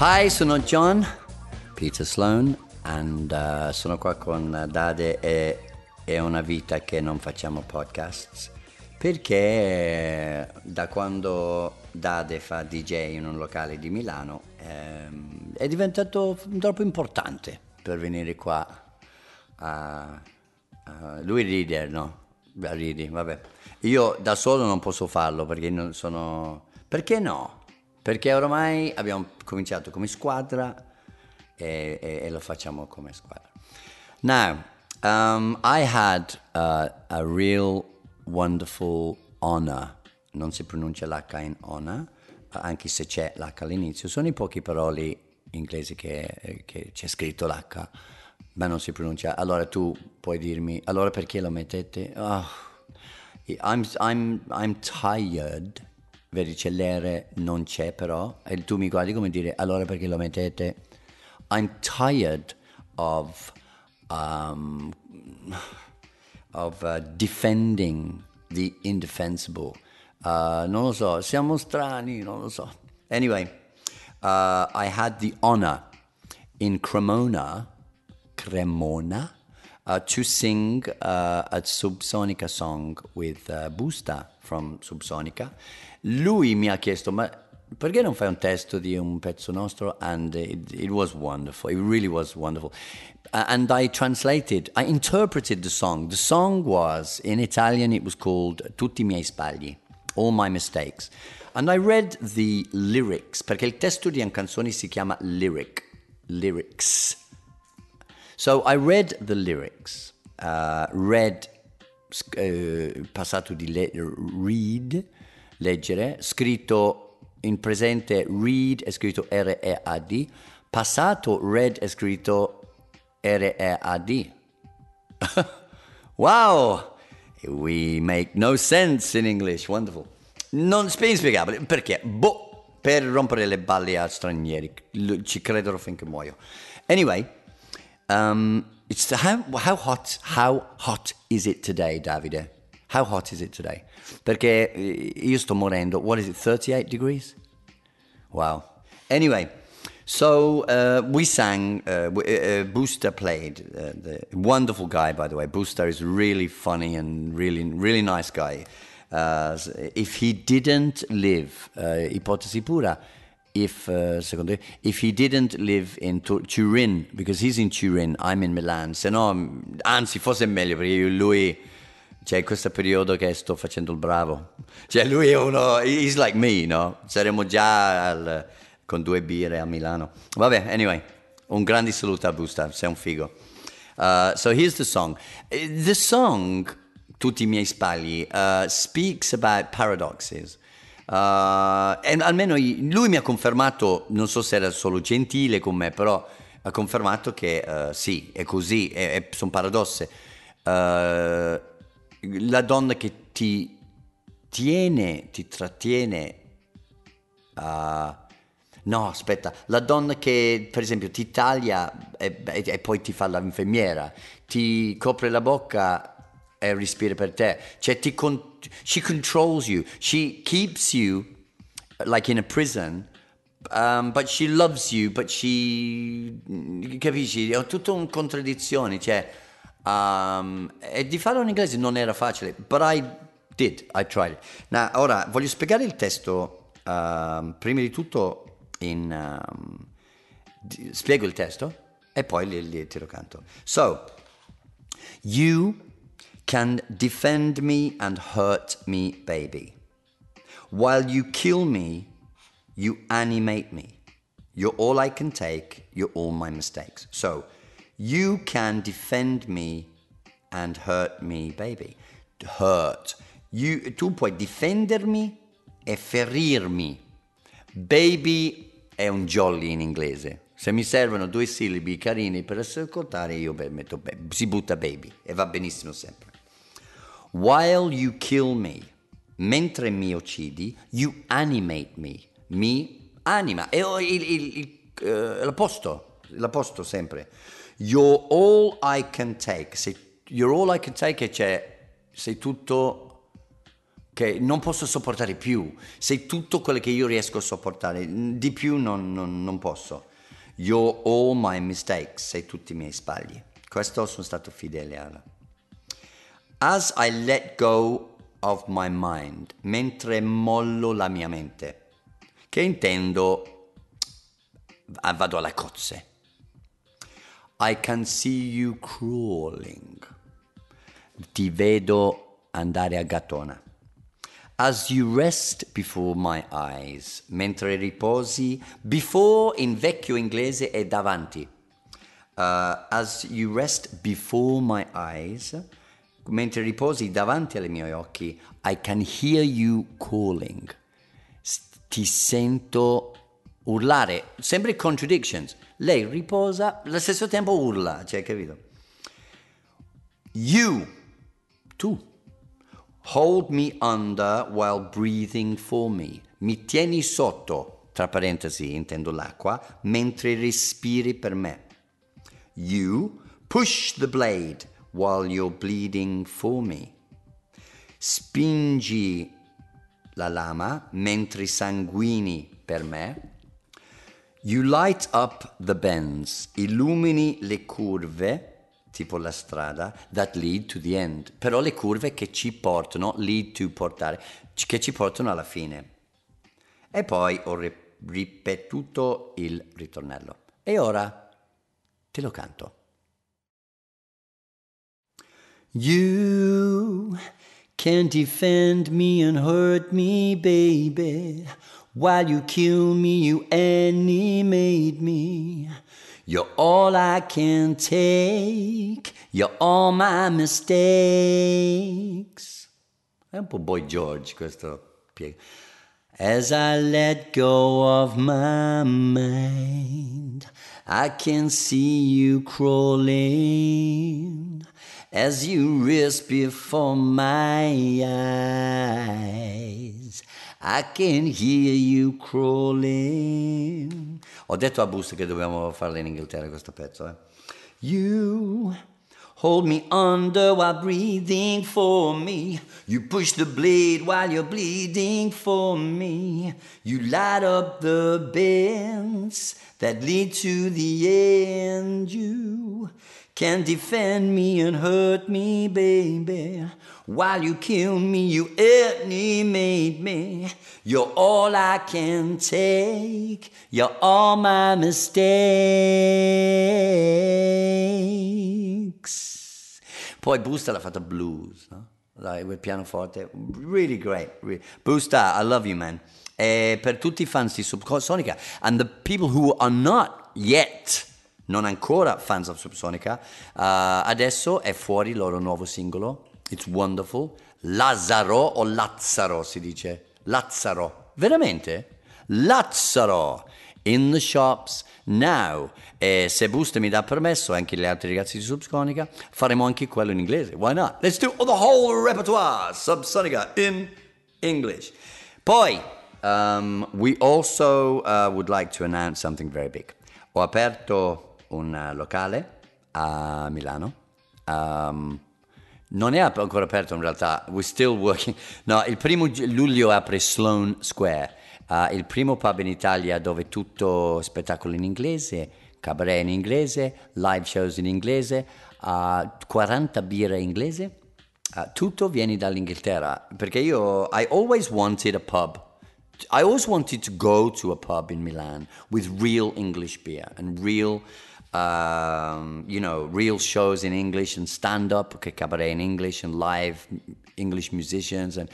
Hi, sono John Peter Sloan and uh, sono qua con Dade e è una vita che non facciamo podcasts perché da quando Dade fa DJ in un locale di Milano ehm, è diventato troppo importante per venire qua a, a- lui ride, no? Ridi, vabbè. Io da solo non posso farlo perché non sono... Perché no? Perché ormai abbiamo cominciato come squadra e, e- e lo facciamo come squadra. Now, um, I had uh, a real wonderful honor, non si pronuncia l'H in honor, anche se c'è l'H all'inizio, sono i pochi parole inglesi che, che c'è scritto l'H, ma non si pronuncia. Allora tu puoi dirmi, allora perché lo mettete? Oh, I'm, I'm, I'm tired, vedi c'è l'ere, non c'è però, e tu mi guardi come dire, allora perché lo mettete? I'm tired of, um, of uh, defending the indefensible. Uh, non lo so, siamo strani, non lo so. Anyway, uh, I had the honor in Cremona, Cremona, uh, to sing uh, a Subsonica song with uh, Busta from Subsonica. Lui mi ha chiesto, ma perché non fai un testo di un pezzo nostro? And it, it was wonderful. It really was wonderful. Uh, and I translated, I interpreted the song. The song was, in Italian, it was called Tutti i miei sbagli, All My Mistakes. And I read the lyrics, perché il testo di una canzone si chiama lyric, lyrics. So I read the lyrics, uh, read, eh, passato di le- read, leggere, scritto in presente read è scritto R-E-A-D, passato read è scritto R-E-A-D. wow! We make no sense in English, wonderful. Non sp- inspiegabile, perché? Boh, per rompere le balle a stranieri, ci credono finché muoio. Anyway, um, it's how, how hot how hot is it today, Davide? How hot is it today? Perché eh, io sto morendo. What is it? 38 degrees? Wow. Anyway, so uh, we sang. Uh, uh, uh, Booster played. Uh, the wonderful guy, by the way. Booster is really funny and really, really nice guy. Uh, if he didn't live, uh, ipotesi pura, if uh, secondo if he didn't live in Tu- Turin, because he's in Turin, I'm in Milan. Se no, mm, anzi, forse è meglio perché io- lui. C'è questo periodo che sto facendo il bravo. Cioè, lui è uno. He's like me, no? Saremo già al- con due birre a Milano. Vabbè, anyway, un grande saluto a Busta, sei un figo. Uh, so here's the song. Uh, The song, Tutti i miei spagli, uh, speaks about paradoxes. Uh, e almeno lui mi ha confermato, non so se era solo gentile con me, però ha confermato che uh, sì, è così, sono paradosse. Uh, la donna che ti tiene, ti trattiene. No, aspetta, la donna che per esempio ti taglia e- e poi ti fa l'infermiera, ti copre la bocca e respira per te, cioè ti con- she controls you, she keeps you like in a prison, um, but she loves you, but she... capisci? È tutto un contraddizione, cioè... um, e di farlo in inglese non era facile, but I did, I tried. Now, ora, voglio spiegare il testo, um, prima di tutto in... um, spiego il testo e poi li, li tiro canto. So, you can defend me and hurt me, baby. While you kill me, you animate me. You're all I can take, you're all my mistakes. So, you can defend me and hurt me, baby. Hurt. You, tu puoi difendermi e ferirmi. Baby è un jolly in inglese. Se mi servono due sillabi carini per ascoltare, io metto ba- si butta baby e va benissimo sempre. While you kill me, mentre mi uccidi, you animate me. Mi anima. E il, il, il, eh, l'opposto, l'opposto sempre. You're all I can take. Sei- you're all I can take e c'è, sei tutto che non posso sopportare più. Sei tutto quello che io riesco a sopportare, di più non, non, non posso. You're all my mistakes, sei tutti i miei sbagli. Questo sono stato fedele alla. As I let go of my mind, mentre mollo la mia mente, che intendo vado alle cozze. I can see you crawling. Ti vedo andare a gattona. As you rest before my eyes, mentre riposi, before in vecchio inglese è davanti. Uh, as you rest before my eyes, mentre riposi davanti ai miei occhi, I can hear you calling. Ti sento urlare, sempre contradictions. Lei riposa, allo stesso tempo urla, cioè, capito? You, tu Hold me under while breathing for me. Mi tieni sotto, tra parentesi intendo l'acqua, mentre respiri per me. You push the blade while you're bleeding for me. Spingi la lama mentre sanguini per me. You light up the bends, illumini le curve tipo la strada, that lead to the end. Però le curve che ci portano, lead to portare, che ci portano alla fine. E poi ho ripetuto il ritornello. E ora te lo canto. You can defend me and hurt me, baby. While you kill me, you animate me. You're all I can take. You're all my mistakes. Boy George questo. As I let go of my mind, I can see you crawling as you rest before my eyes. I can hear you crawling. Ho detto a Boost che dobbiamo farla in Inghilterra questo pezzo, eh. You hold me under while breathing for me. You push the blade while you're bleeding for me. You light up the bends that lead to the end. You can defend me and hurt me, baby. While you kill me, you animate me. You're all I can take. You're all my mistakes. Poi Busta l'ha fatta blues, no? With pianoforte. Really great. Really. Busta, I love you, man. E per tutti i fans di Subsonica and the people who are not yet non ancora fans of Subsonica, uh, adesso è fuori il loro nuovo singolo It's wonderful. Lazzaro o Lazzaro si dice? Lazzaro. Veramente? Lazzaro. In the shops now. E se Boost mi dà permesso, anche gli altri ragazzi di Subsonica, faremo anche quello in inglese. Why not? Let's do the whole repertoire. Subsonica in English. Poi, um, we also uh, would like to announce something very big. Ho aperto un uh, locale a Milano. Um, non è ancora aperto in realtà, we're still working. No, il primo luglio apre Sloan Square, uh, il primo pub in Italia dove tutto spettacolo in inglese, cabaret in inglese, live shows in inglese, uh, 40 birre in inglese. Uh, tutto viene dall'Inghilterra perché io I always wanted a pub. I always wanted to go to a pub in Milan with real English beer and real um, you know, real shows in English and stand up, okay, cabaret in English and live English musicians. And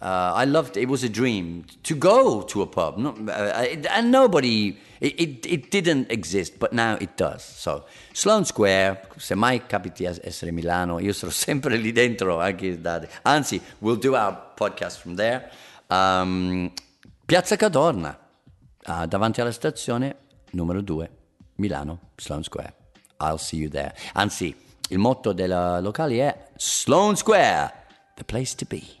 uh, I loved it. was a dream to go to a pub. No, uh, and nobody, it, it, it, didn't exist, but now it does. So, Sloan Square, se mai capiti a essere Milano, io sarò sempre lì dentro, anche da, anzi, we'll do our podcast from there. Um, Piazza Cadorna, uh, davanti alla stazione numero 2. Milano, Sloan Square. I'll see you there. Anzi, il motto della locale è Sloan Square, the place to be.